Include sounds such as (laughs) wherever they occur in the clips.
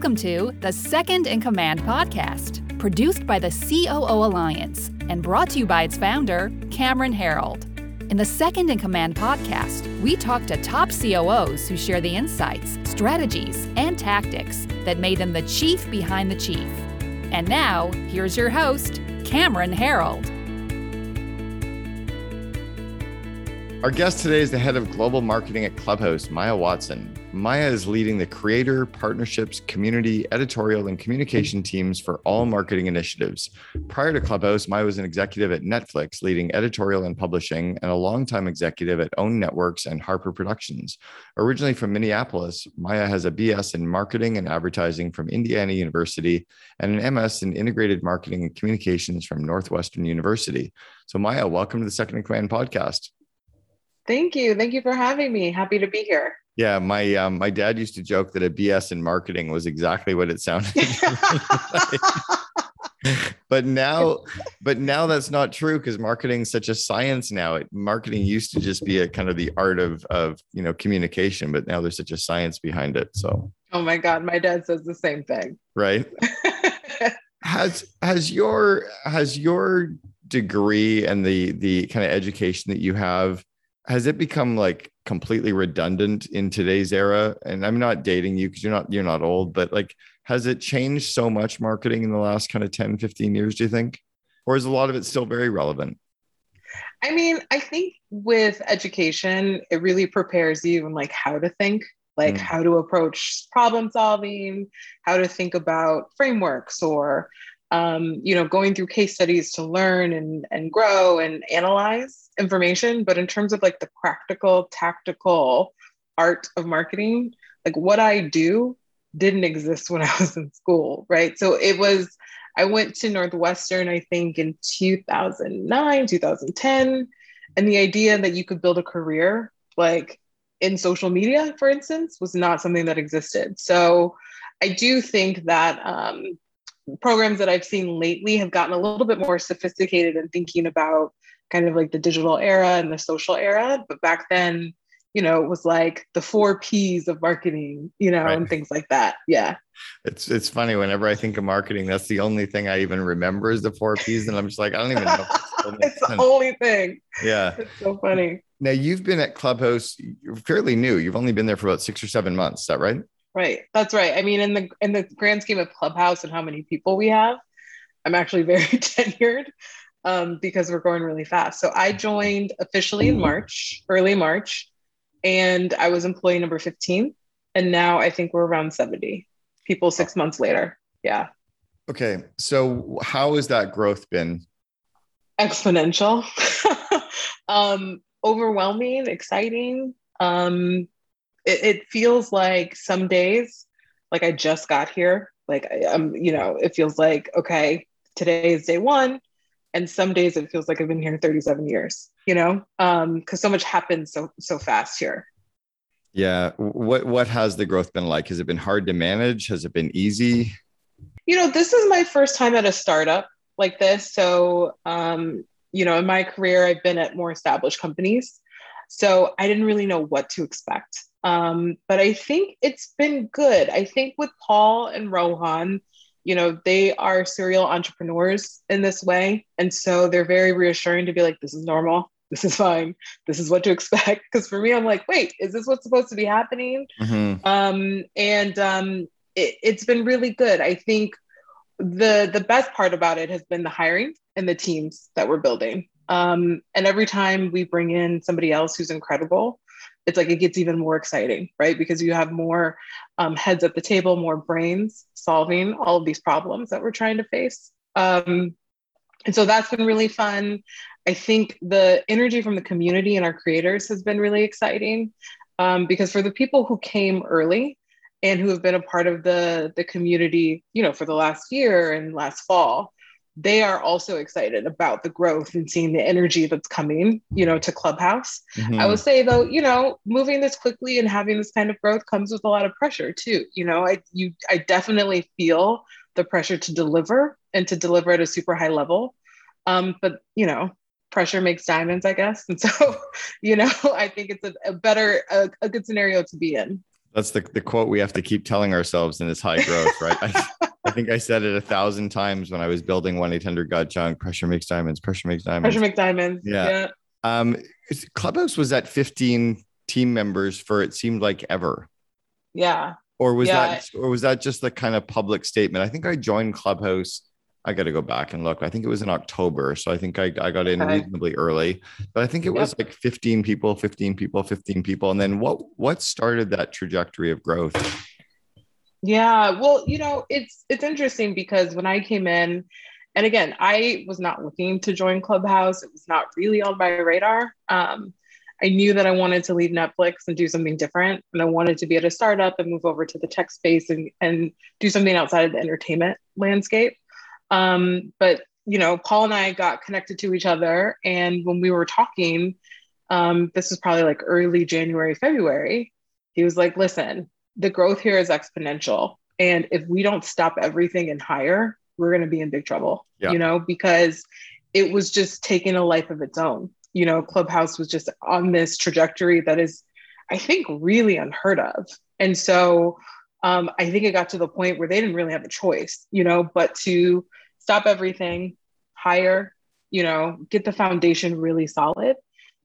Welcome to the Second in Command podcast, produced by the COO Alliance and brought to you by its founder, Cameron Herold. In the Second in Command podcast, we talk to top COOs who share the insights, strategies, and tactics that made them the chief behind the chief. And now, here's your host, Cameron Herold. Our guest today is the head of global marketing at Clubhouse, Maya Watson. Maya is leading the creator, partnerships, community, editorial, and communication teams for all marketing initiatives. Prior to Clubhouse, Maya was an executive at Netflix, leading editorial and publishing, and a longtime executive at OWN Networks and Harpo Productions. Originally from Minneapolis, Maya has a BS in marketing and advertising from Indiana University and an MS in integrated marketing and communications from Northwestern University. So, Maya, welcome to the Second in Command podcast. Thank you. Thank you for having me. Happy to be here. Yeah, my um, my dad used to joke that a BS in marketing was exactly what it sounded. (laughs) like. (laughs) but now, but now that's not true because marketing is such a science now. It, marketing used to just be a kind of the art of of you know communication, but now there's such a science behind it. So. Oh my God, my dad says the same thing. Right. (laughs) has has your has your degree and the the kind of education that you have has it become like completely redundant in today's era? And i'm not dating you because you're not you're not old but like has it changed so much marketing in the last kind of 10 15 years do you think? Or is a lot of it still very relevant? I mean i think with education it really prepares you in like how to think like mm. how to approach problem solving how to think about frameworks or um, you know going through case studies to learn and and grow and analyze information, but in terms of like the practical, tactical art of marketing, like what I do didn't exist when (laughs) I was in school, right? So it was, I went to Northwestern, I think in 2009, 2010. And the idea that you could build a career like in social media, for instance, was not something that existed. So I do think that um, programs that I've seen lately have gotten a little bit more sophisticated in thinking about kind of like the digital era and the social era. But back then, you know, it was like the four P's of marketing, you know, right. and things like that. Yeah. It's it's funny whenever I think of marketing, that's the only thing I even remember is the four P's. And I'm just like, I don't even know. (laughs) it's the only thing. Yeah. It's so funny. Now you've been at Clubhouse, you're fairly new. You've only been there for about six or seven months. Is that right? Right. That's right. I mean, in the in the grand scheme of Clubhouse and how many people we have, I'm actually very (laughs) tenured um, because we're going really fast. So I joined officially in March, early March, and I was employee number 15. And now I think we're around 70 people six months later. Yeah. Okay. So how has that growth been? Exponential, (laughs) um, overwhelming, exciting. Um, it, it feels like some days, like I just got here. Like I, I'm, you know, it feels like, okay, today is day one and some days it feels like I've been here 37 years, you know, because um, so much happens so so fast here. Yeah. What what has the growth been like? Has it been hard to manage? Has it been easy? You know, this is my first time at a startup like this. So, um, you know, in my career, I've been at more established companies. So I didn't really know what to expect. Um, but I think it's been good. I think with Paul and Rohan, you know they are serial entrepreneurs in this way. And so they're very reassuring to be like this is normal. (laughs) This is fine. This is what to expect. Because for me i'm like wait is this what's supposed to be happening? Mm-hmm. um, and um, it, it's been really good. I think the the best part about it has been the hiring and the teams that we're building. Um, and every time we bring in somebody else who's incredible it's like it gets even more exciting, right? Because you have more um, heads at the table, more brains solving all of these problems that we're trying to face. Um, and so that's been really fun. I think the energy from the community and our creators has been really exciting um, because for the people who came early and who have been a part of the the community, you know, for the last year and last fall, they are also excited about the growth and seeing the energy that's coming, you know, to Clubhouse. Mm-hmm. I would say though, you know, moving this quickly and having this kind of growth comes with a lot of pressure too. You know, I you I definitely feel the pressure to deliver and to deliver at a super high level. Um, but you know, pressure makes diamonds, I guess. And (laughs) so, you know, I think it's a, a better, a, a good scenario to be in. That's the, the quote we have to keep telling ourselves in this high growth, right? I, (laughs) I think I said it a thousand times when I was building 1 800 Got Junk. Pressure makes diamonds, pressure makes diamonds. Pressure makes diamonds. Yeah. yeah. Um, Clubhouse was at 15 team members for it seemed like ever. Yeah. Or was Yeah. that or was that just the kind of public statement? I think I joined Clubhouse. I got to go back and look. I think it was in October. So I think I, I got in Okay. reasonably early. But I think it was like 15 people, 15 people, 15 people. And then what what started that trajectory of growth? Yeah, well, you know, it's it's interesting because when I came in, and again, I was not looking to join Clubhouse. It was not really on my radar. Um, I knew that I wanted to leave Netflix and do something different, and I wanted to be at a startup and move over to the tech space and and do something outside of the entertainment landscape. Um, but you know, Paul and I got connected to each other, and when we were talking, um, this was probably like early January, February. He was like, "Listen, the growth here is exponential. And if we don't stop everything and hire, we're going to be in big trouble, Yeah. you know, because it was just taking a life of its own. You know, Clubhouse was just on this trajectory that is, I think, really unheard of. And so um, I think it got to the point where they didn't really have a choice, you know, but to stop everything, hire, you know, get the foundation really solid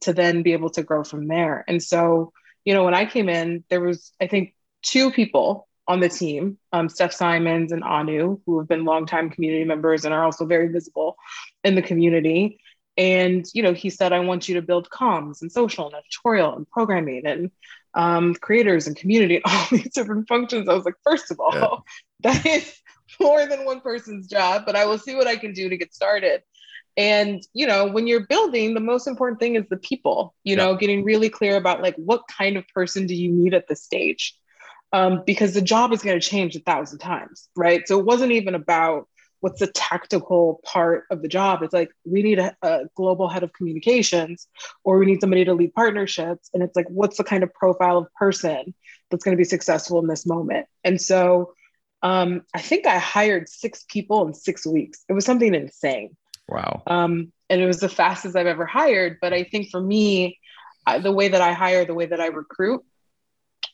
to then be able to grow from there. And so, you know, when I came in, there was, I think, two people on the team, um, Steph Simons and Anu, who have been longtime community members and are also very visible in the community. And, you know, he said, I want you to build comms and social and editorial and programming and um, creators and community and (laughs) all these different functions. I was like, first of all, (laughs) that is more than one person's job, but I will see what I can do to get started. And, you know, when you're building, the most important thing is the people, you know, getting really clear about like what kind of person do you need at this stage? Um, because the job is going to change a thousand times, right? So it wasn't even about what's the tactical part of the job. It's like we need a, a global head of communications, or we need somebody to lead partnerships. And it's like, what's the kind of profile of person that's going to be successful in this moment? And so um, I think I hired six people in six weeks. It was something insane. Wow. Um, and it was the fastest I've ever hired. But I think for me, I, the way that I hire, the way that I recruit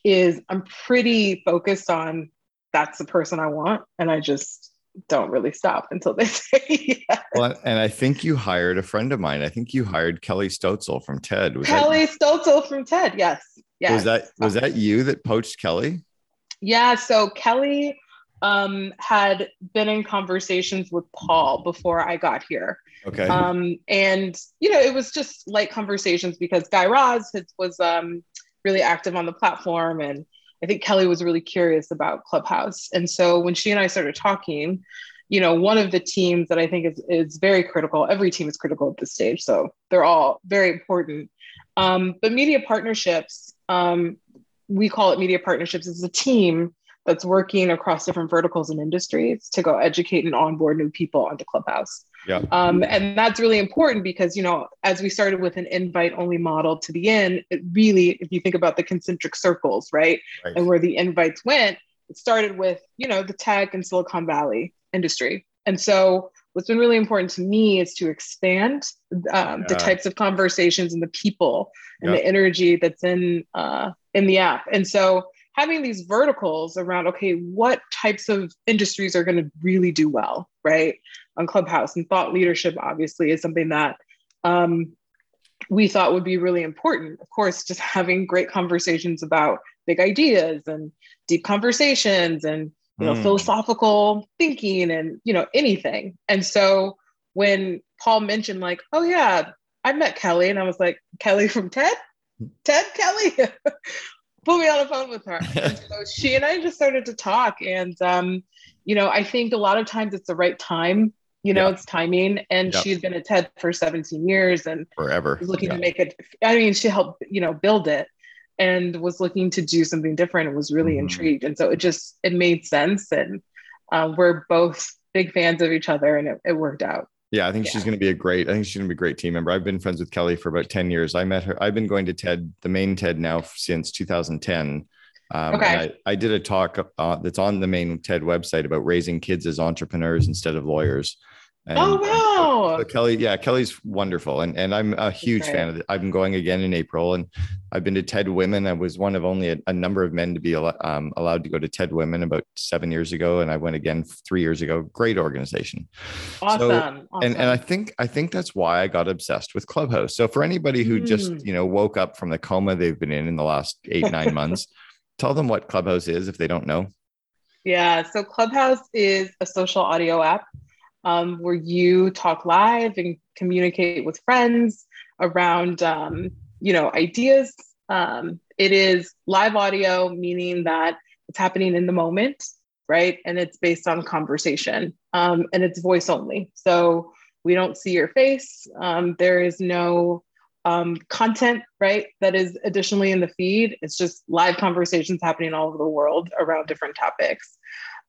is I'm pretty focused on that's the person I want. And I just don't really stop until they (laughs) say yes. Well, and I think you hired a friend of mine. I think you hired Kelly Stoetzel from TED. Was Kelly Stoetzel from TED. Yes. that, Yes. was that was that you that poached Kelly? Yeah. So Kelly um, had been in conversations with Paul before I got here. Okay. Um, and, you know, it was just light conversations because Guy Raz was um, really active on the platform. And I think Kelly was really curious about Clubhouse. And so when she and I started talking, you know, one of the teams that I think is, is very critical, every team is critical at this stage. So they're all very important. Um, but media partnerships, um, we call it media partnerships, is a team that's working across different verticals and industries to go educate and onboard new people onto Clubhouse. Yeah. Um, and that's really important because, you know, as we started with an invite only model to begin, it really, if you think about the concentric circles, right? Right. And where the invites went, it started with, you know, the tech and Silicon Valley industry. And so what's been really important to me is to expand um, the types of conversations and the people and Yeah. the energy that's in uh, in the app. And so having these verticals around, okay, what types of industries are going to really do well, right? On Clubhouse and thought leadership, obviously, is something that um, we thought would be really important. Of course, just (laughs) having great conversations about big ideas and deep conversations and you know Mm. philosophical thinking and you know anything. And so when Paul mentioned like, oh yeah, I met Kelly, and I was like, Kelly from TED, TED Kelly. (laughs) Put me on the phone with her. (laughs) So she and I just started to talk. And, um, you know, I think a lot of times it's the right time, you know, Yeah. it's timing. And Yeah. she's been at TED for 17 years and Forever. looking Yeah. to make it. I mean, she helped, you know, build it and was looking to do something different and was really Mhm. intrigued. And so it just, it made sense. And um, we're both big fans of each other and it, it worked out. Yeah, I think she's going to be a great. I think she's going to be a great team member. I've been friends with Kelly for about ten years. I met her. I've been going to TED, the main TED now since 2010. Um, Okay. I, I did a talk uh, that's on the main TED website about raising kids as entrepreneurs instead of lawyers. And, oh, and wow. Kelly, yeah, Kelly's wonderful, and and I'm a huge fan of it. I'm going again in April, and I've been to TED Women. I was one of only a, a number of men to be um, allowed to go to TED Women about seven years ago, and I went again three years ago. Great organization. Awesome. So, awesome. And and I think I think that's why I got obsessed with Clubhouse. So for anybody who mm. just you know woke up from the coma they've been in in the last eight nine (laughs) months, tell them what Clubhouse is if they don't know. Yeah. So Clubhouse is a social audio app um, where you talk live and communicate with friends around um, you know ideas. Um, it is live audio meaning that it's happening in the moment right? And it's based on conversation um, and it's voice only. So we don't see your face. Um, there is no um, content right that is additionally in the feed. It's just live conversations happening all over the world around different topics.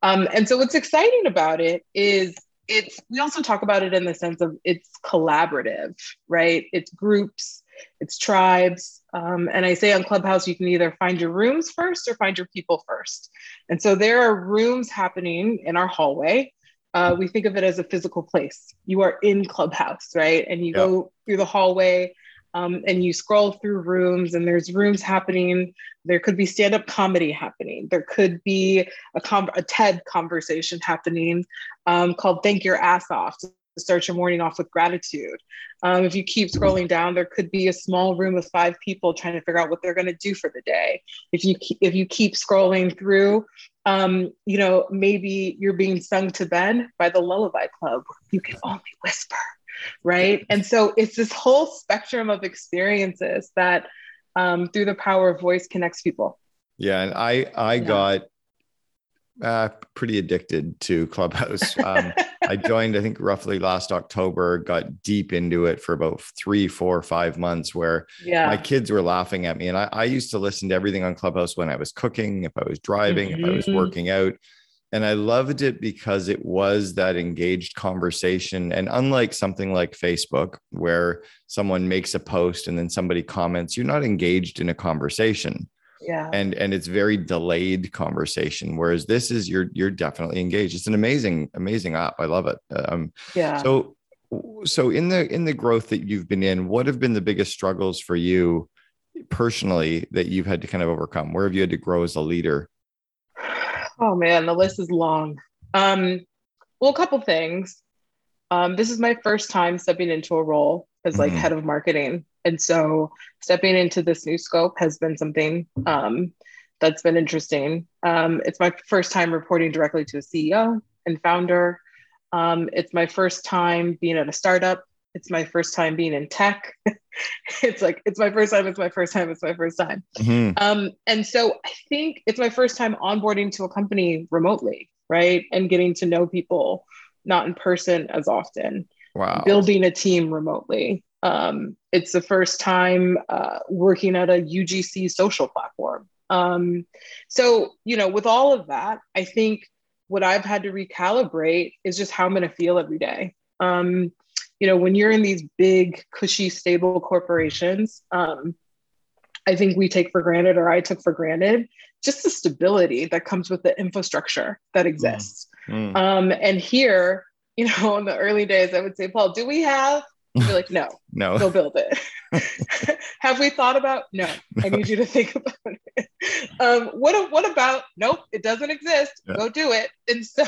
Um, and so what's exciting about it is it's we also talk about it in the sense of it's collaborative right? It's groups it's tribes. Um, and i say on clubhouse you can either find your rooms first or find your people first. And so there are rooms happening in our hallway. Uh, we think of it as a physical place. You are in clubhouse right? And you yep. go through the hallway um, and you scroll through rooms and there's rooms happening. There could be stand-up comedy happening. There could be a, com- a ted conversation happening um, called thank your ass off to start your morning off with gratitude. Um, if you keep scrolling down there could be a small room of five people trying to figure out what they're going to do for the day. If you keep, if you keep scrolling through um, you know maybe you're being sung to bed by the lullaby club. You can only whisper right? And so it's this whole spectrum of experiences that um, through the power of voice connects people. Yeah, and I I yeah. got uh, pretty addicted to Clubhouse. (laughs) Um, I joined, I think, roughly last October. Got deep into it for about three, four, five months. Where yeah. my kids were laughing at me, and I, I used to listen to everything on Clubhouse when I was cooking, if I was driving, mm-hmm. if I was mm-hmm. working out. And I loved it because it was that engaged conversation. And unlike something like Facebook, where someone makes a post and then somebody comments, you're not engaged in a conversation. Yeah. And and it's very delayed conversation. Whereas this is you're you're definitely engaged. It's an amazing, amazing app. I love it. Um, yeah. So so in the in the growth that you've been in, what have been the biggest struggles for you personally that you've had to kind of overcome? Where have you had to grow as a leader? Oh man, the list is long. Um, well, a couple things. Um, this is my first time stepping into a role as like mm-hmm. head of marketing, and so stepping into this new scope has been something um, that's been interesting. Um, it's my first time reporting directly to a CEO and founder. Um, it's my first time being at a startup it's my first time being in tech. (laughs) it's like it's my first time. It's my first time. It's my first time. Mm-hmm. Um, and so I think it's my first time onboarding to a company remotely, right, and getting to know people not in person as often. Wow. Building a team remotely. Um, it's the first time uh, working at a UGC social platform. Um, so you know, with all of that, I think what I've had to recalibrate is just how I'm going to feel every day. Um, you know, when you're in these big, cushy, stable corporations, um, I think we take for granted, or I took for granted, just the stability that comes with the infrastructure that exists. Mm. Mm. Um, and here, you know, (laughs) in the early days, I would say, Paul, do we have you'd be like, no, (laughs) no, go build it. (laughs) (laughs) Have we thought about? No, I need you to think about it. Um, what, what about? Nope, it doesn't exist. Yeah. Go do it. And so,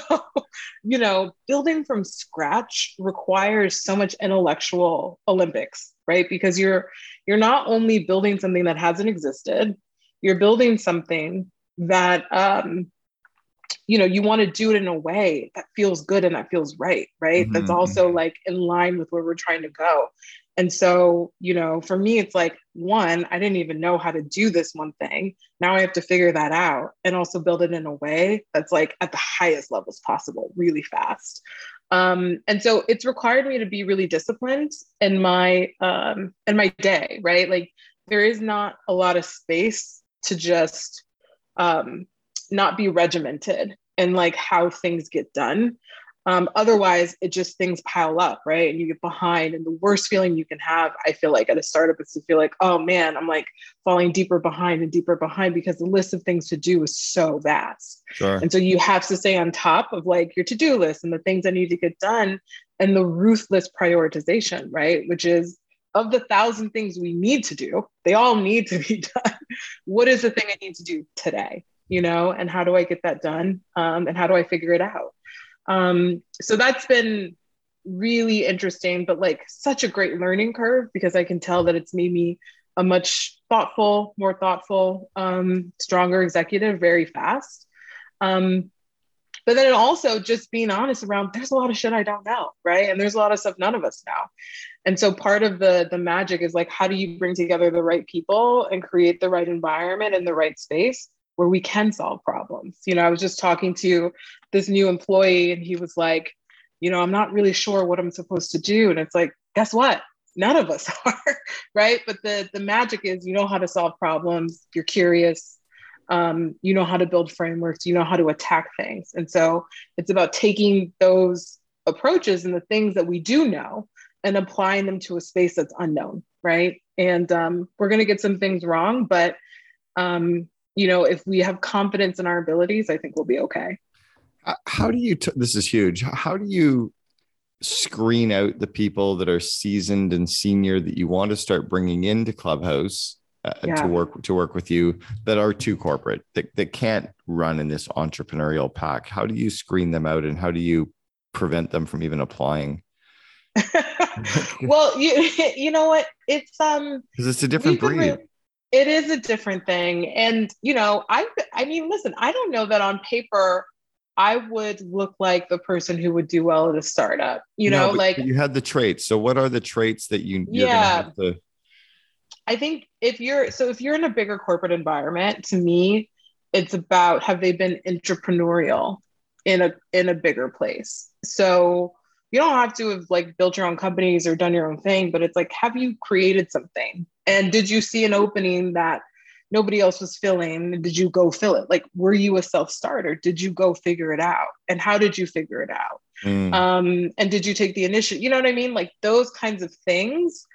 you know, building from scratch requires so much intellectual Olympics, right? Because you're you're not only building something that hasn't existed, you're building something that um, you know you want to do it in a way that feels good and that feels right right mm-hmm. that's also mm-hmm. like in line with where we're trying to go and so you know for me it's like one i didn't even know how to do this one thing now i have to figure that out and also build it in a way that's like at the highest levels possible really fast um, and so it's required me to be really disciplined in my um, in my day right like there is not a lot of space to just um, not be regimented and like how things get done. Um, otherwise, it just things pile up, right? And you get behind. And the worst feeling you can have, I feel like, at a startup is to feel like, oh man, I'm like falling deeper behind and deeper behind because the list of things to do is so vast. Sure. And so you have to stay on top of like your to do list and the things that need to get done and the ruthless prioritization, right? Which is of the thousand things we need to do, they all need to be (laughs) done. what is the thing I need to do today? You know, and how do I get that done? Um, and how do I figure it out? Um, so that's been really interesting, but like such a great learning curve because I can tell that it's made me a much thoughtful, more thoughtful, um, stronger executive very fast. Um, but then also just being honest around there's a lot of shit I don't know, right? And there's a lot of stuff none of us know. And so part of the the magic is like how do you bring together the right people and create the right environment and the right space where we can solve problems. You know, I was just talking to this new employee and he was like, you know, I'm not really sure what I'm supposed to do. And it's like, guess what? None of us (laughs) are, right? But the the magic is you know how to solve problems, you're curious, um, you know how to build frameworks, you know how to attack things. And so it's about taking those approaches and the things that we do know and applying them to a space that's unknown, right? And um, we're to get some things wrong, but um, you know, if we have confidence in our abilities, I think we'll be okay. How do you? T- this is huge. How do you screen out the people that are seasoned and senior that you want to start bringing into Clubhouse uh, yeah. to work to work with you that are too corporate that, that can't run in this entrepreneurial pack? How do you screen them out, and how do you prevent them from even applying? (laughs) well, you (laughs) you know what? It's um because it's a different breed. It is a different thing, and you know, I I mean, listen, I don't know that on paper I would look like the person who would do well at a startup. You know, like you had the traits. So what are the traits that you yeah. To... I think if you're so if you're in a bigger corporate environment, to me, it's about have they been entrepreneurial in a in a bigger place. So you don't have to have like built your own companies or done your own thing, but it's like have you created something? And did you see an opening that nobody else was filling? Did you go fill it? Like were you a self-starter? Did you go figure it out? And how did you figure it out? Mm. um, and did you take the initiative you know what i mean? Like those kinds of things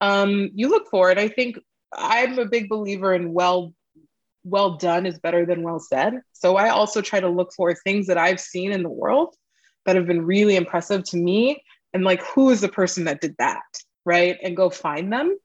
um, you look for it. I think i'm a big believer in well well done is better than well said. So i also try to look for things that i've seen in the world that have been really impressive to me. And like who is the person that did that right? And go find them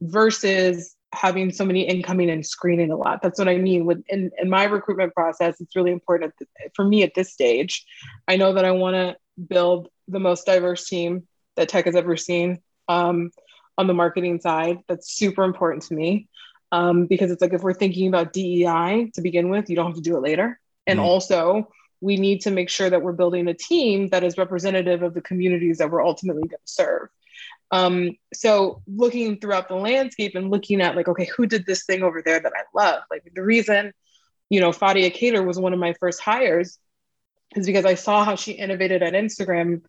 versus having so many incoming and screening a lot. That's what I mean with in, in my recruitment process. It's really important for me at this stage. I know that I want to build the most diverse team that tech has ever seen um, on the marketing side. That's super important to me um, because it's like if we're thinking about DEI to begin with, you don't have to do it later. And mm-hmm. also, we need to make sure that we're building a team that is representative of the communities that we're ultimately going to serve. Um, so looking throughout the landscape and looking at like, okay, who did this thing over there that I love? Like the reason, you know, Fadia Kader was one of my first hires is because I saw how she innovated at Instagram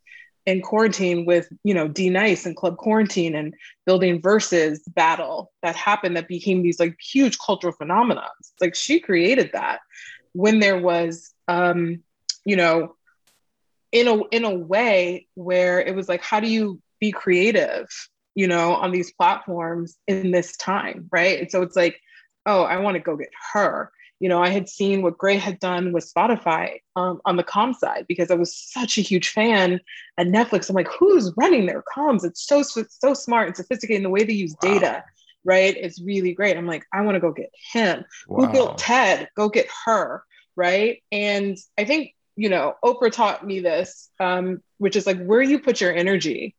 in quarantine with, you know, D Nice and Club Quarantine and building Verzuz battle that happened that became these like huge cultural phenomena. Like she created that when there was, um, you know, in a in a way where it was like, how do you be creative, you know, on these platforms in this time, right? And so it's like, oh, I want to go get her. You know, I had seen what Gray had done with Spotify um, on the com side because I was such a huge fan at Netflix. I'm like, who's running their comms? It's so so smart and sophisticated. And the way they use wow. data, right? It's really great. I'm like, I want to go get him. Wow. Who built TED? Go get her, right? And I think you know, Oprah taught me this, um, which is like where you put your energy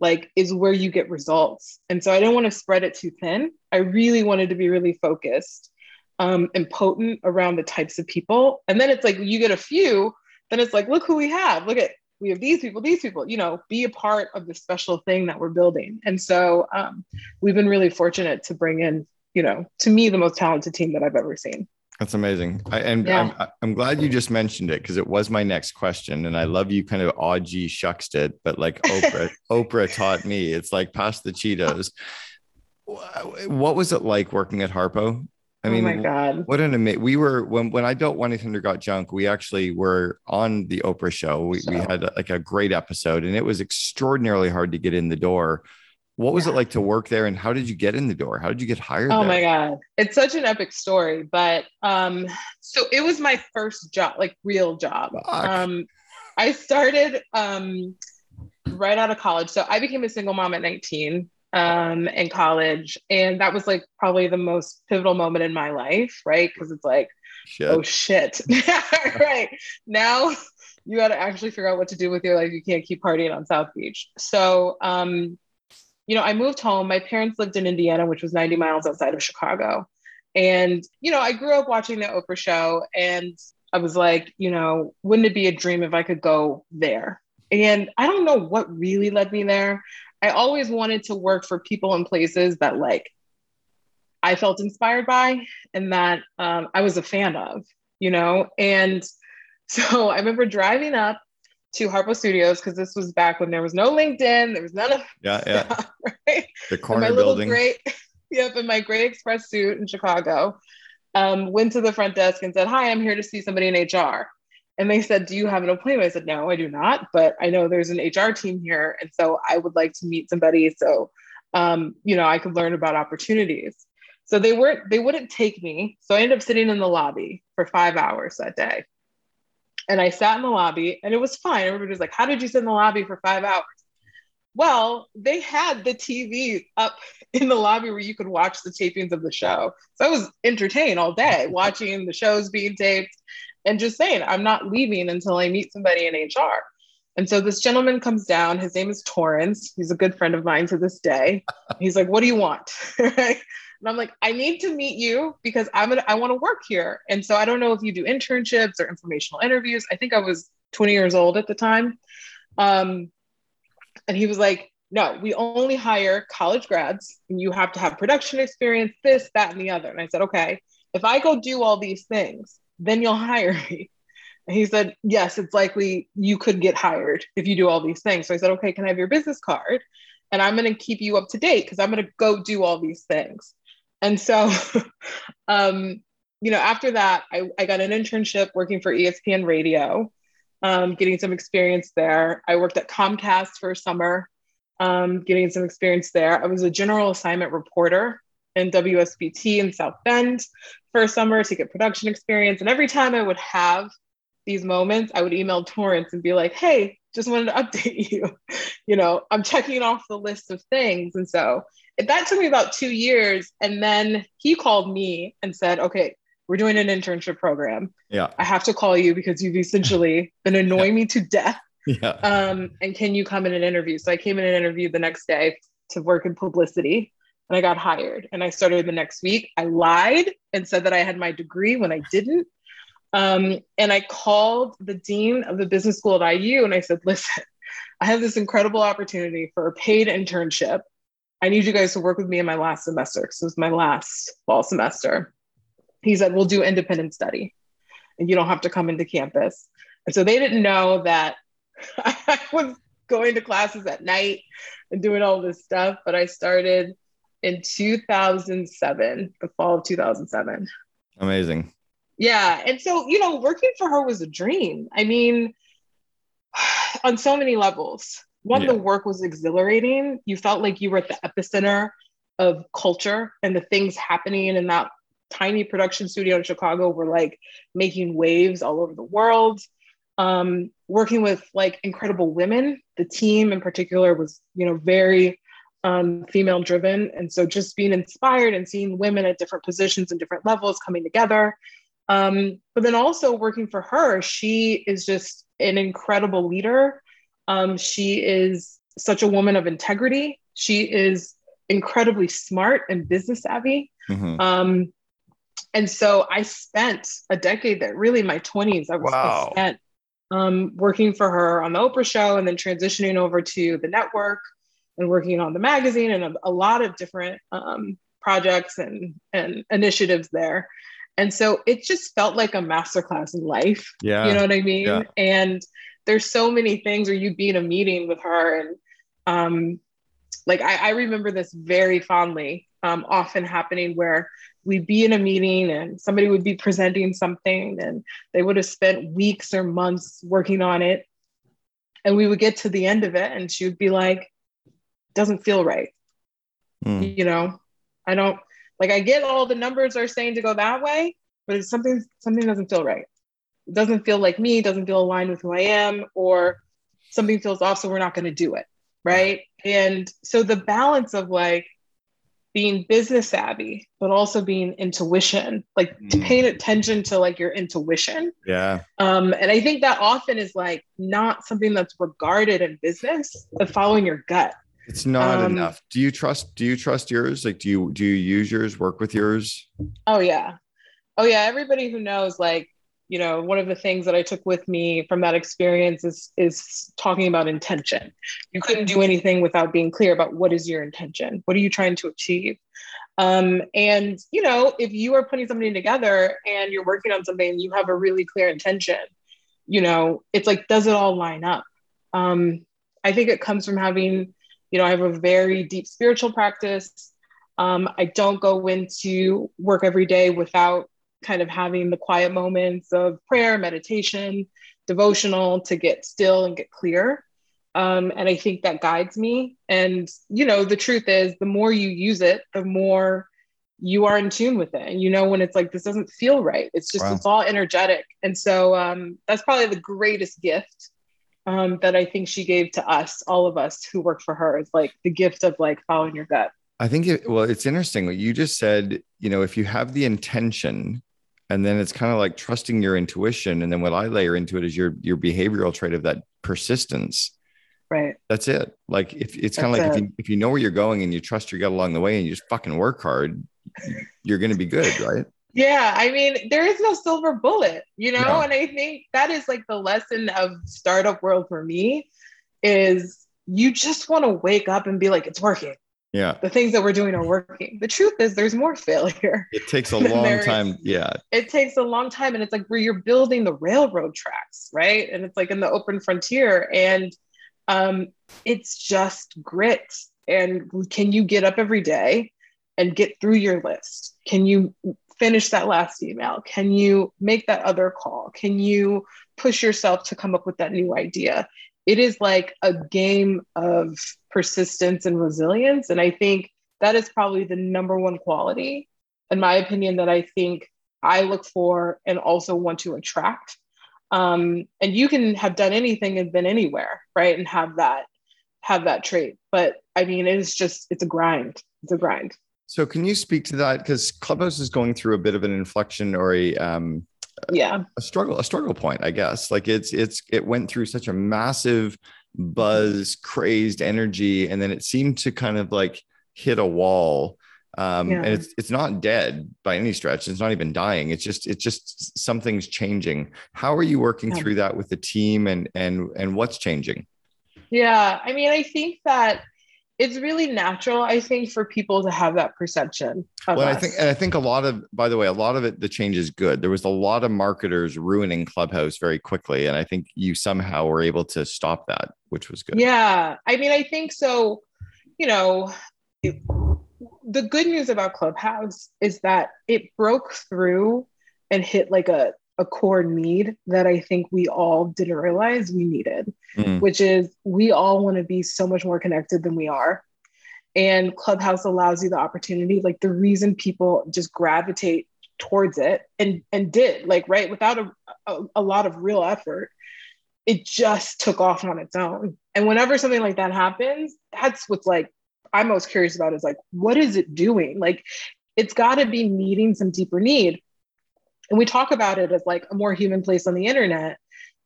like is where you get results. And so I didn't want to spread it too thin. I really wanted to be really focused um, and potent around the types of people. And then it's like you get a few, then it's like, look who we have. Look at we have these people, these people, you know, be a part of the special thing that we're building. And so um, we've been really fortunate to bring in, you know, to me, the most talented team that I've ever seen. That's amazing. I, and yeah. I'm, I'm glad you just mentioned it because it was my next question. And I love you kind of G shucks it, but like Oprah, (laughs) Oprah taught me it's like past the Cheetos. What was it like working at Harpo? I oh mean, oh my God. what an amazing, we were, when, when I built 1-800 got junk, we actually were on the Oprah show. We, so. we had like a great episode and it was extraordinarily hard to get in the door what was yeah. it like to work there and how did you get in the door? How did you get hired? Oh there? my God. It's such an epic story. But um, so it was my first job, like real job. Fuck. Um, I started um, right out of college. So I became a single mom at 19. um, in college. And that was like probably the most pivotal moment in my life, right? Because it's like, shit. oh shit. (laughs) right. Now you got to actually figure out what to do with your life. You can't keep partying on South Beach. So, um, you know, I moved home. My parents lived in Indiana, which was 90 miles outside of Chicago. And, you know, I grew up watching the Oprah show and I was like, you know, wouldn't it be a dream if I could go there? And I don't know what really led me there. I always wanted to work for people and places that like I felt inspired by and that um, I was a fan of, you know? And (laughs) so I remember driving up to Harpo Studios because this was back when there was no LinkedIn, there was none of yeah, yeah, right? The corner my building. Little gray, (laughs) yep, in my gray express suit in Chicago. Um, went to the front desk and said, "Hi, I'm here to see somebody in HR." And they said, Do you have an appointment? I said, No, I do not. But I know there's an HR team here. And so I would like to meet somebody so, um, you know, I could learn about opportunities. So they weren't, they wouldn't take me. So I ended up sitting in the lobby for five hours that day. And I sat in the lobby and it was fine. Everybody was like, How did you sit in the lobby for five hours? Well, they had the TV up (laughs) in the lobby where you could watch the tapings of the show. So I was entertained all day (laughs) watching the shows being taped and just saying, I'm not leaving until I meet somebody in HR. And so this gentleman comes down. His name is Torrance. He's a good friend of mine to this day. (laughs) He's like, "What do you want?" And I'm like, "I need to meet you because I'm gonna I want to work here." And so I don't know if you do internships or informational interviews. I think I was 20 years old at the time. Um, and he was like, "No, we only hire college grads, and you have to have production experience, this, that, and the other." And I said, "Okay, if I go do all these things, then you'll hire me. And he said, Yes, it's likely you could get hired if you do all these things. So I said, Okay, can I have your business card? And I'm going to keep you up to date because I'm going to go do all these things. And so, (laughs) um, you know, after that, I, I got an internship working for ESPN Radio, um, getting some experience there. I worked at Comcast for a summer, um, getting some experience there. I was a general assignment reporter in WSBT in South Bend for a summer to get production experience. And every time I would have these moments, I would email Torrance and be like, hey, just wanted to (laughs) update you. you know, I'm checking off the list of things. And so that took me about two years. And then he called me and said, okay, we're doing an internship program. Yeah. I have to call you because you've essentially (laughs) been annoying yeah. me to death. Yeah. Um, and can you come in an interview? So I came in an interview the next day to work in publicity and I got hired. And I started the next week. I lied and said that I had my degree when I didn't. Um, and I called the dean of the business school at IU and I said, listen, I have this incredible opportunity for a paid internship. I need you guys to work with me in my last semester because it was my last fall semester. He said, we'll do independent study and you don't have to come into campus. And so they didn't know that (laughs) I was going to classes at night and doing all this stuff, but I started in 2007, the fall of 2007. Amazing. Yeah. And so, you know, working for her was a dream. I mean, (sighs) on so many levels. One, yeah. the work was exhilarating. You felt like you were at the epicenter of culture and the things happening in that tiny production studio in Chicago were like making waves all over the world. Um, working with like incredible women, the team in particular was, you know, very um, female driven. And so just being inspired and seeing women at different positions and different levels coming together. Um, but then also working for her, she is just an incredible leader. Um, she is such a woman of integrity. She is incredibly smart and business savvy. Mm-hmm. Um, and so I spent a decade there, really my 20s. I was wow. spent um, working for her on the Oprah show and then transitioning over to the network and working on the magazine and a, a lot of different um, projects and, and initiatives there. And so it just felt like a masterclass in life. Yeah. You know what I mean? Yeah. And there's so many things where you'd be in a meeting with her and um, like I, I remember this very fondly, um, often happening where we'd be in a meeting and somebody would be presenting something and they would have spent weeks or months working on it. And we would get to the end of it and she would be like, doesn't feel right. Mm. You know, I don't like I get all the numbers are saying to go that way, but it's something something doesn't feel right. Doesn't feel like me, doesn't feel aligned with who I am, or something feels off, so we're not going to do it. right? And so the balance of like being business savvy, but also being intuition, like mm. to paying attention to like your intuition. Yeah. Um, and I think that often is like not something that's regarded in business, but following your gut. It's not um, enough. Do you trust, do you trust yours? Like, do you, do you use yours, work with yours? Oh yeah. Oh yeah. Everybody who knows, like, you know one of the things that i took with me from that experience is is talking about intention. You couldn't do anything without being clear about what is your intention. What are you trying to achieve? Um, and you know if you are putting something together and you're working on something and you have a really clear intention you know it's like does it all line up? Um, i think it comes from having you know i have a very deep spiritual practice. Um, i don't go into work every day without kind of having the quiet moments of prayer, meditation, devotional to get still and get clear. Um, and I think that guides me. And, you know, the truth is, the more you use it, the more you are in tune with it. And you know, when it's like, this doesn't feel right, it's just, wow. it's all energetic. And so um, that's probably the greatest gift um, that I think she gave to us, all of us who work for her, is like the gift of like following your gut. I think it, well, it's interesting what you just said. You know, if you have the intention and then it's kind of like trusting your intuition and then what i layer into it is your your behavioral trait of that persistence. Right. That's it. Like if it's kind of like if you, if you know where you're going and you trust your gut along the way and you just fucking work hard you're going to be good right? Yeah i mean there is no silver bullet you know? No. and i think that is like the lesson of startup world for me is you just want to wake up and be like it's working yeah. The things that we're doing are working. The truth is there's more failure it takes a long time. Yeah. It takes a long time and it's like where you're building the railroad tracks right? And it's like in the open frontier and um it's just grit. And can you get up every day and get through your list? Can you finish that last email? Can you make that other call? Can you push yourself to come up with that new idea? It is like a game of persistence and resilience. And I think that is probably the number one quality, in my opinion, that I think I look for and also want to attract. Um, and you can have done anything and been anywhere, right? And have that have that trait. But I mean, it is just it's a grind. It's a grind. So can you speak to that? Because Clubhouse is going through a bit of an inflection or a um, yeah a struggle a struggle point i guess like it's it's it went through such a massive buzz crazed energy and then it seemed to kind of like hit a wall. Um, yeah. and it's it's not dead by any stretch. It's not even dying. It's just it's just something's changing. How are you working yeah. through that with the team and and and what's changing? Yeah i mean i think that it's really natural, I think, for people to have that perception. well, us. I think, and I think a lot of, by the way, a lot of it, the change is good. There was a lot of marketers ruining Clubhouse very quickly, and I think you somehow were able to stop that, which was good. Yeah, I mean, I think so. You know, it, the good news about Clubhouse is that it broke through and hit like a a core need that I think we all didn't realize we needed, mm. which is we all want to be so much more connected than we are. And Clubhouse allows you the opportunity, like the reason people just gravitate towards it and and did like right without a, a, a lot of real effort it just took off on its own and whenever something like that happens that's what's like i'm most curious about is like what is it doing like it's got to be meeting some deeper need and we talk about it as like a more human place on the internet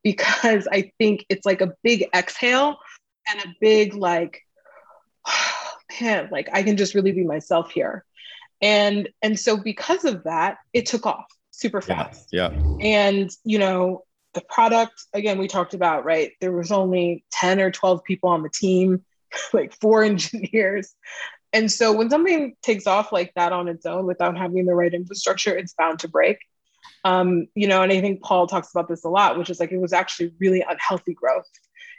because I think it's like a big exhale and a big like, oh, (sighs) man, like I can just really be myself here. And and so because of that, it took off super fast. Yeah. yeah. And you know, the product again we talked about, right? There was only 10 or 12 people on the team, (laughs) like four (laughs) engineers. And so when something takes off like that on its own without having the right infrastructure, it's bound to break. Um, you know, and I think Paul talks about this a lot, which is like it was actually really unhealthy growth.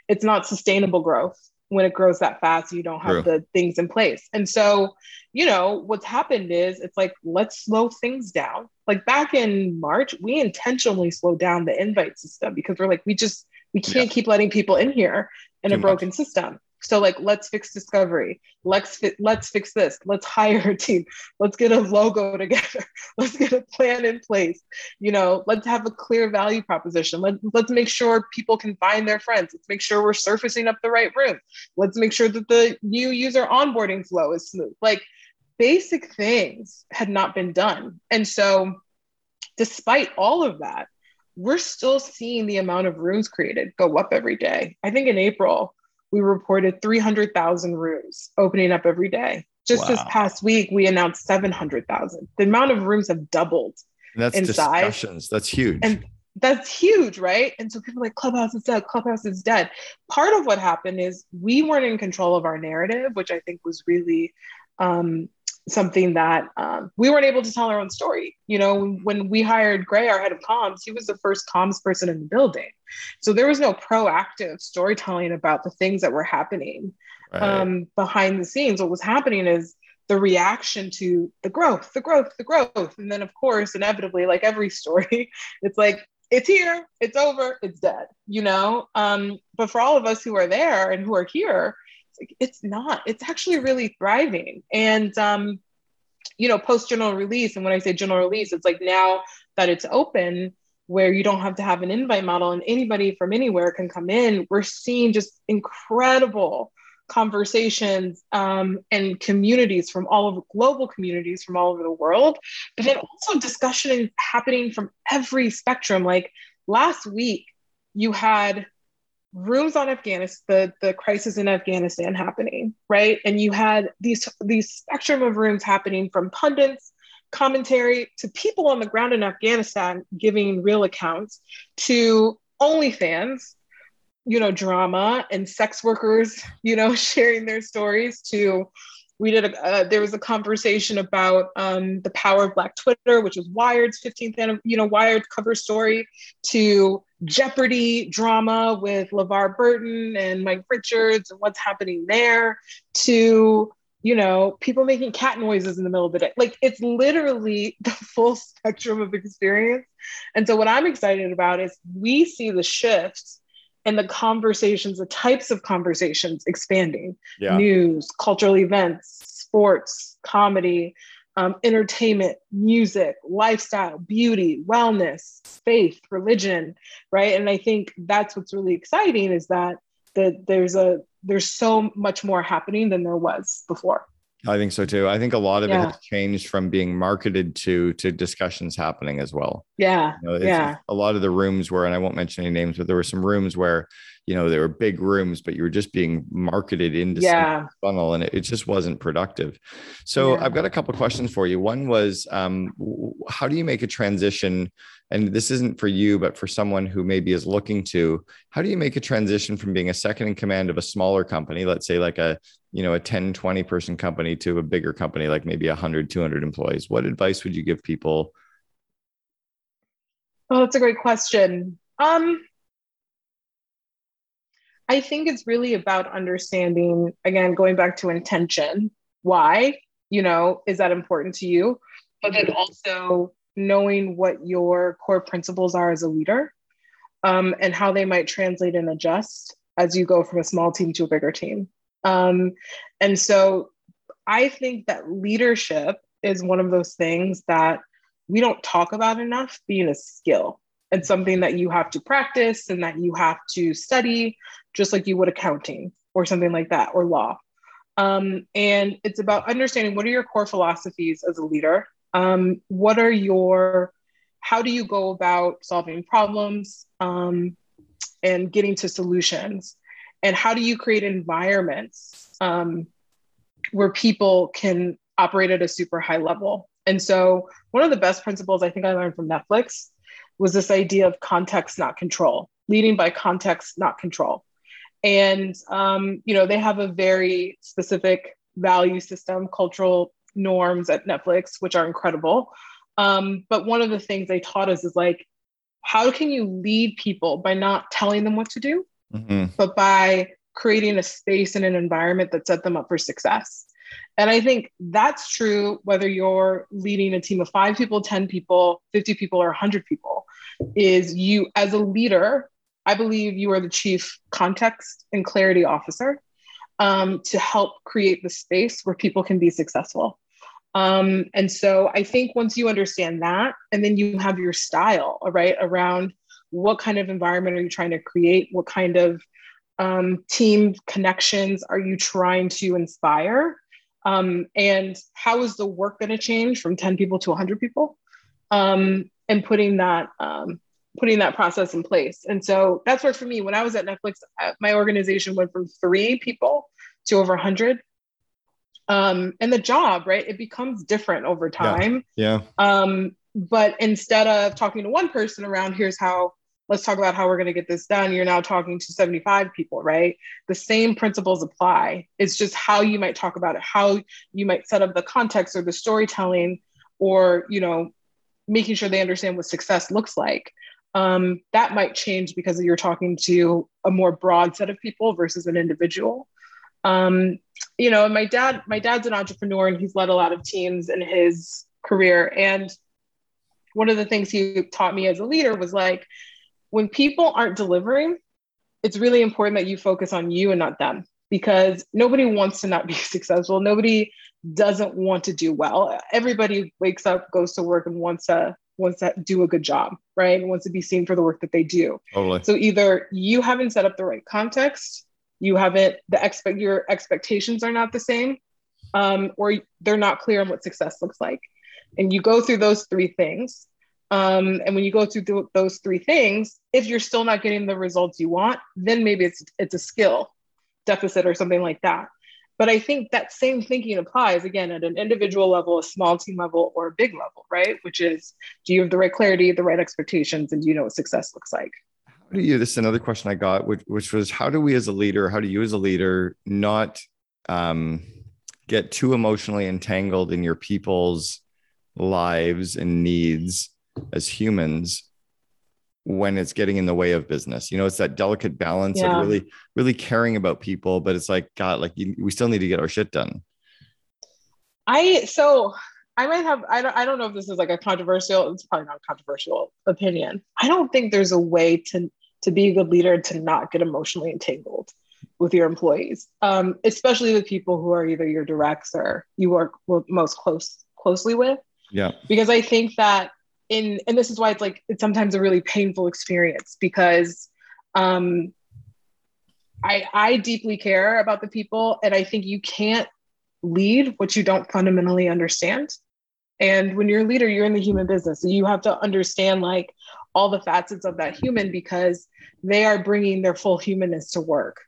It's not sustainable growth when it grows that fast. You don't have True. the things in place. And so, you know, what's happened is it's like, let's slow things down. Like back in March, we intentionally slowed down the invite system because we're like, we just, we can't yeah. keep letting people in here in Too a broken much. system. So like, let's fix discovery. Let's fi- let's fix this. Let's hire a team. Let's get a logo together. (laughs) let's get a plan in place. You know, let's have a clear value proposition. Let, let's make sure people can find their friends. Let's make sure we're surfacing up the right room. Let's make sure that the new user onboarding flow is smooth. Like basic things had not been done. And so despite all of that, we're still seeing the amount of rooms created go up every day. I think in April, we reported 300,000 rooms opening up every day. Just wow. this past week, we announced 700,000. The amount of rooms have doubled. And that's in discussions. Size. That's huge. And that's huge, right? And so people like Clubhouse is dead, Clubhouse is dead. Part of what happened is we weren't in control of our narrative, which I think was really um, something that um, we weren't able to tell our own story. You know, when we hired Gray, our head of comms, he was the first comms person in the building. So there was no proactive storytelling about the things that were happening right. um, behind the scenes. What was happening is the reaction to the growth, the growth, the growth. And then, of course, inevitably, like every (laughs) story, it's like, it's here, it's over, it's dead, you know? Um, but for all of us who are there and who are here, like, it's not it's actually really thriving. And um you know post general release and when i say general release it's like now that it's open where you don't have to have an invite model and anybody from anywhere can come in we're seeing just incredible conversations um, and communities from all over global communities from all over the world but then also discussion happening from every spectrum. Like last week you had rooms on Afghanistan, the, the crisis in Afghanistan happening, right? And you had these these spectrum of rooms happening from pundits, commentary to people on the ground in Afghanistan giving real accounts to OnlyFans, you know, drama and sex workers, you know, (laughs) sharing their stories to we did a uh, there was a conversation about um, the power of black twitter which was wired's 15th you know wired cover story to jeopardy drama with levar burton and mike richards and what's happening there to you know people making cat noises in the middle of the day. Like it's literally (laughs) the full spectrum of experience. And so what i'm excited about is we see the shifts and the conversations, the types of conversations expanding. Yeah. news, cultural events, sports, comedy, um, entertainment, music, lifestyle, beauty, wellness, faith, religion, right? And I think that's what's really exciting is that that there's a there's so much more happening than there was before. I think so too. I think a lot of yeah. it has changed from being marketed to to discussions happening as well. Yeah. You know, yeah. A lot of the rooms where, and I won't mention any names, but there were some rooms where, you know, there were big rooms, but you were just being marketed into yeah. funnel and it, it, just wasn't productive. So yeah. I've got a couple questions for you. One was, um, how do you make a transition? And this isn't for you, but for someone who maybe is looking to, how do you make a transition from being a second in command of a smaller company, let's say like a you know a 10 20 person company to a bigger company like maybe 100 200 employees? What advice would you give people? Oh that's a great question. Um i think it's really about understanding again going back to intention why you know is that important to you? But then also knowing what your core principles are as a leader um, and how they might translate and adjust as you go from a small team to a bigger team um, and so I think that leadership is one of those things that we don't talk about enough being a skill and something that you have to practice and that you have to study, just like you would accounting or something like that or law. Um, and it's about understanding what are your core philosophies as a leader? Um, what are your, how do you go about solving problems um, and getting to solutions? and how do you create environments um, where people can operate at a super high level and so one of the best principles i think i learned from netflix was this idea of context not control leading by context not control and um, you know they have a very specific value system cultural norms at netflix which are incredible um, but one of the things they taught us is like how can you lead people by not telling them what to do mm-hmm. but by creating a space and an environment that set them up for success. And I think that's true whether you're leading a team of five people, 10 people, 50 people, or 100 people, is you as a leader, I believe you are the chief context and clarity officer. um, to help create the space where people can be successful. Um, and so I think once you understand that, and then you have your style, right, around what kind of environment are you trying to create? What kind of um, team connections are you trying to inspire? Um, and how is the work going to change from 10 people to 100 people? Um, and putting that um, putting that process in place. And so that's worked for me. When I was at Netflix, uh, my organization went from three people to over 100 um, and the job right? It becomes different over time. Yeah, yeah. Um, but instead of talking to one person around here's how let's talk about how we're going to get this done you're now talking to 75 people right? The same principles apply. It's just how you might talk about it how you might set up the context or the storytelling or you know making sure they understand what success looks like. Um, that might change because you're talking to a more broad set of people versus an individual um, you know, my dad, my dad's an entrepreneur and he's led a lot of teams in his career. And one of the things he taught me as a leader was like, when people aren't delivering, it's really important that you focus on you and not them because nobody wants to not be (laughs) successful. Nobody doesn't want to do well. Everybody wakes up, goes to work, and wants to wants to do a good job, right? And wants to be seen for the work that they do. Totally. So either you haven't set up the right context you haven't the expect your expectations are not the same um, or they're not clear on what success looks like. And you go through those three things um, and when you go through th- those three things if you're still not getting the results you want then maybe it's it's a skill deficit or something like that. But i think that same thinking applies again at an individual level a small team level or a big level right? Which is do you have the right clarity the right expectations and do you know what success looks like you this is another question i got which, which was how do we as a leader how do you as a leader not um, get too emotionally entangled in your people's lives and needs as humans when it's getting in the way of business you know it's that delicate balance yeah. of really really caring about people but it's like god like you, we still need to get our shit done i so I might have, I don't, I don't know if this is like a controversial, it's probably not a controversial opinion. I don't think there's a way to, to be a good leader to not get emotionally entangled with your employees, um, especially with people who are either your directs or you work most close closely with. Yeah. Because I think that in, and this is why it's like, it's sometimes a really painful experience because um, I, I deeply care about the people and I think you can't lead what you don't fundamentally understand. And when you're a leader, you're in the human business. So you have to understand like all the facets of that human because they are bringing their full humanness to work.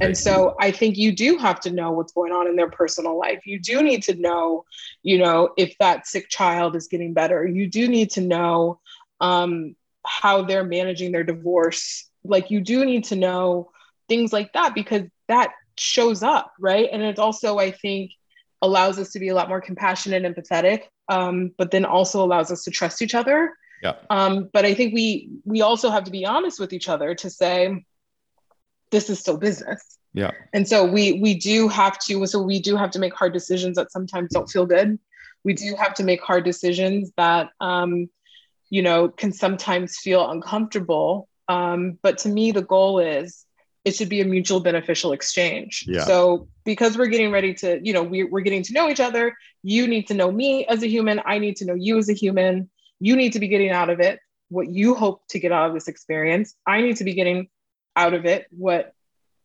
And so I think you do have to know what's going on in their personal life. You do need to know, you know, if that sick child is getting better. You do need to know um, how they're managing their divorce. Like you do need to know things like that because that shows up, right? And it's also, I think, allows us to be a lot more compassionate and empathetic, um, but then also allows us to trust each other. Yeah. Um, but I think we we also have to be honest with each other to say this is still business. Yeah. And so we we do have to so we do have to make hard decisions that sometimes don't feel good. We do have to make hard decisions that um, you know can sometimes feel uncomfortable. Um, but to me, the goal is it should be a mutual beneficial exchange. Yeah. So because we're getting ready to, you know, we, we're getting to know each other. You need to know me as a human. I need to know you as a human. You need to be getting out of it what you hope to get out of this experience. I need to be getting out of it what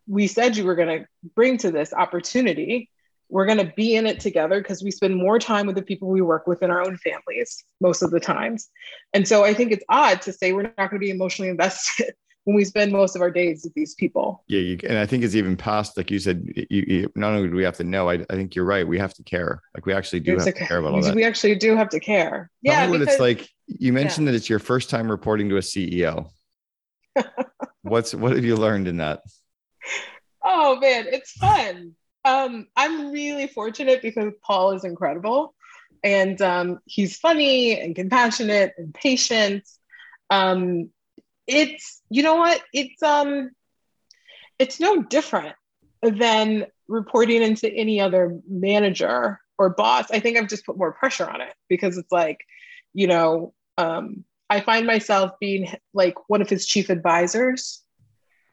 we said you were going to bring to this opportunity. We're going to be in it together because we spend more time with the people we work with in our own families most of the times. And so I think it's odd to say we're not going to be emotionally (laughs) invested when we spend most of our days with these people. Yeah, you, and I think it's even past, like you said, you, you, not only do we have to know, I, I think you're right. We have to care. Like we actually do have to care about all that. We actually do have to care. Tell yeah, what because, it's like. You mentioned yeah. that it's your first time reporting to a CEO. (laughs) What's what have you learned in that? Oh man, it's fun. Um, I'm really fortunate because Paul is incredible, and um, he's funny and compassionate and patient. Um, it's you know what it's um it's no different than reporting into any other manager or boss i think i've just put more pressure on it because it's like you know um, i find myself being like one of his chief advisors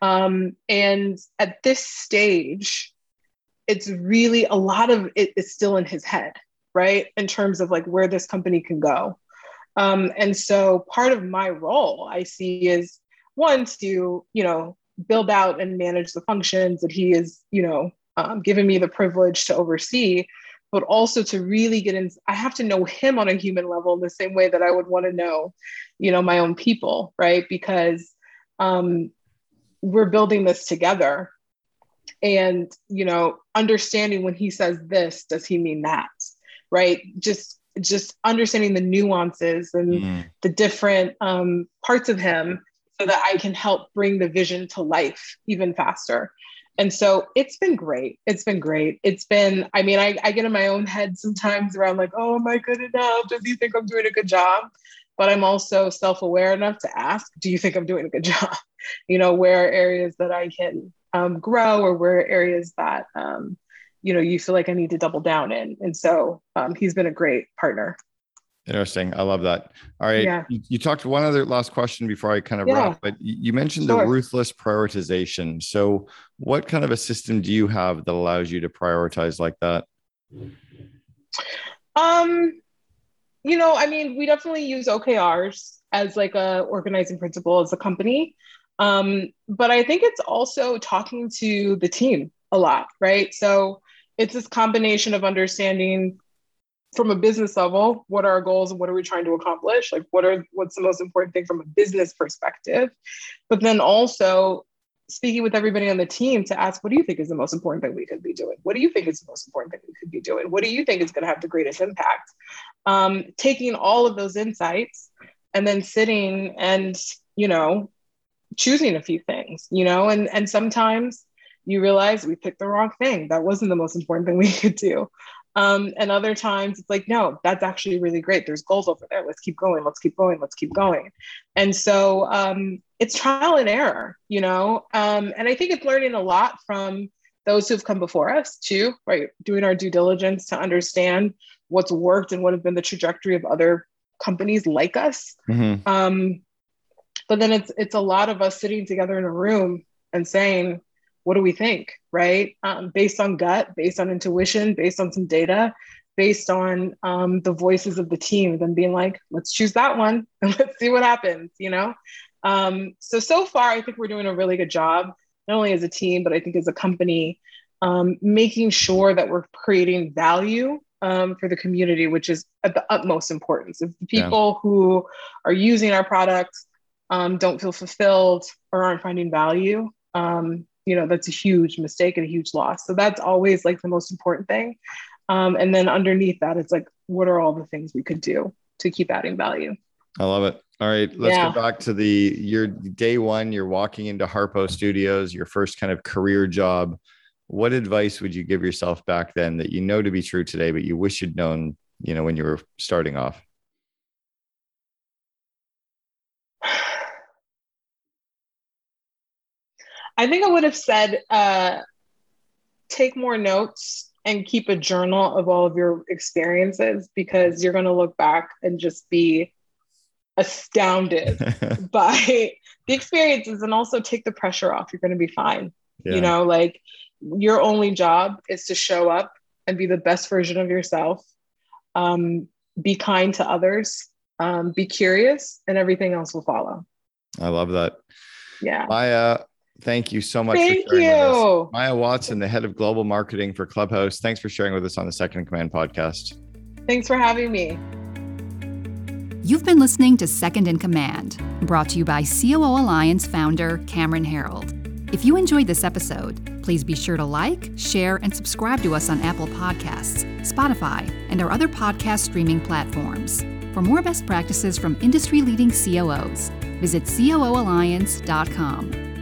um, and at this stage it's really a lot of it is still in his head, right? In terms of like where this company can go. Um, and so part of my role I see is one to, you know, build out and manage the functions that he is, you know, um, given me the privilege to oversee, but also to really get in. I have to know him on a human level in the same way that I would want to know, you know, my own people, right? Because um, we're building this together. And, you know, understanding when he says this, does he mean that? Right? Just just understanding the nuances and mm. the different um, parts of him so that I can help bring the vision to life even faster. And so it's been great. It's been great. It's been, I mean, I, I get in my own head sometimes around like, oh, am I good enough? Does he think I'm doing a good job? But I'm also self aware enough to ask, do you think I'm doing a good (laughs) job? You know, where are areas that I can um, grow or where are areas that, um, you know, you feel like I need to double down in. And so um, he's been a great partner. Interesting. I love that. All right. Yeah. You, you, talked one other last question before I kind of yeah. wrap, but you mentioned sure. the ruthless prioritization. So, what kind of a system do you have that allows you to prioritize like that? Um, you know, I mean, we definitely use OKRs as like a organizing principle as a company. Um, but I think it's also talking to the team a lot, right? So it's this combination of understanding from a business level what are our goals and what are we trying to accomplish? Like what are what's the most important thing from a business perspective? But then also speaking with everybody on the team to ask what do you think is the most important thing we could be doing? What do you think is the most important thing we could be doing? What do you think is going to have the greatest impact? Um, taking all of those insights and then sitting and you know choosing a few things you know and and sometimes you realize we picked the wrong thing that wasn't the most important thing we (laughs) could do um, and other times it's like, no, that's actually really great. There's goals over there. Let's keep going. Let's keep going. Let's keep going. And so um, it's trial and error, you know? Um, and I think it's learning a lot from those who've come before us too, right? Doing our due diligence to understand what's worked and what have been the trajectory of other companies like us. Mm-hmm. Um, but then it's it's a lot of us sitting together in a room and saying, what do we think, right? Um, based on gut, based on intuition, based on some data, based on um, the voices of the team, then being like, let's choose that one and (laughs) let's see what happens, you know? Um, so, so far, I think we're doing a really good job, not only as a team, but I think as a company, um, making sure that we're creating value um, for the community, which is at the utmost importance. If the people yeah. who are using our products um, don't feel fulfilled or aren't finding value, um, you know that's a huge mistake and a huge loss. So that's always like the most important thing. Um, and then underneath that it's like what are all the things we could do to keep adding value? I love it. All right let's yeah. go back to the your day one you're walking into harpo studios your first kind of career job. What advice would you give yourself back then that you know to be true today but you wish you'd known you know when you were starting off I think I would have said uh, take more notes and keep a journal of all of your experiences because you're going to look back and just be astounded (laughs) by the experiences and also take the pressure off. You're going to be fine. Yeah. You know, like your only job is to show up and be the best version of yourself. Um, be kind to others, um, be curious, and everything else will follow. I love that. Yeah. Maya, Thank you so much. Thank you. Maya Watson, the head of global marketing for Clubhouse. Thanks for sharing with us on the Second in Command podcast. Thanks for having me. You've been listening to Second in Command, brought to you by COO Alliance founder Cameron Herold. If you enjoyed this episode, please be sure to like, share, and subscribe to us on Apple Podcasts, Spotify, and our other podcast streaming platforms. For more best practices from industry leading COOs, visit COOalliance.com.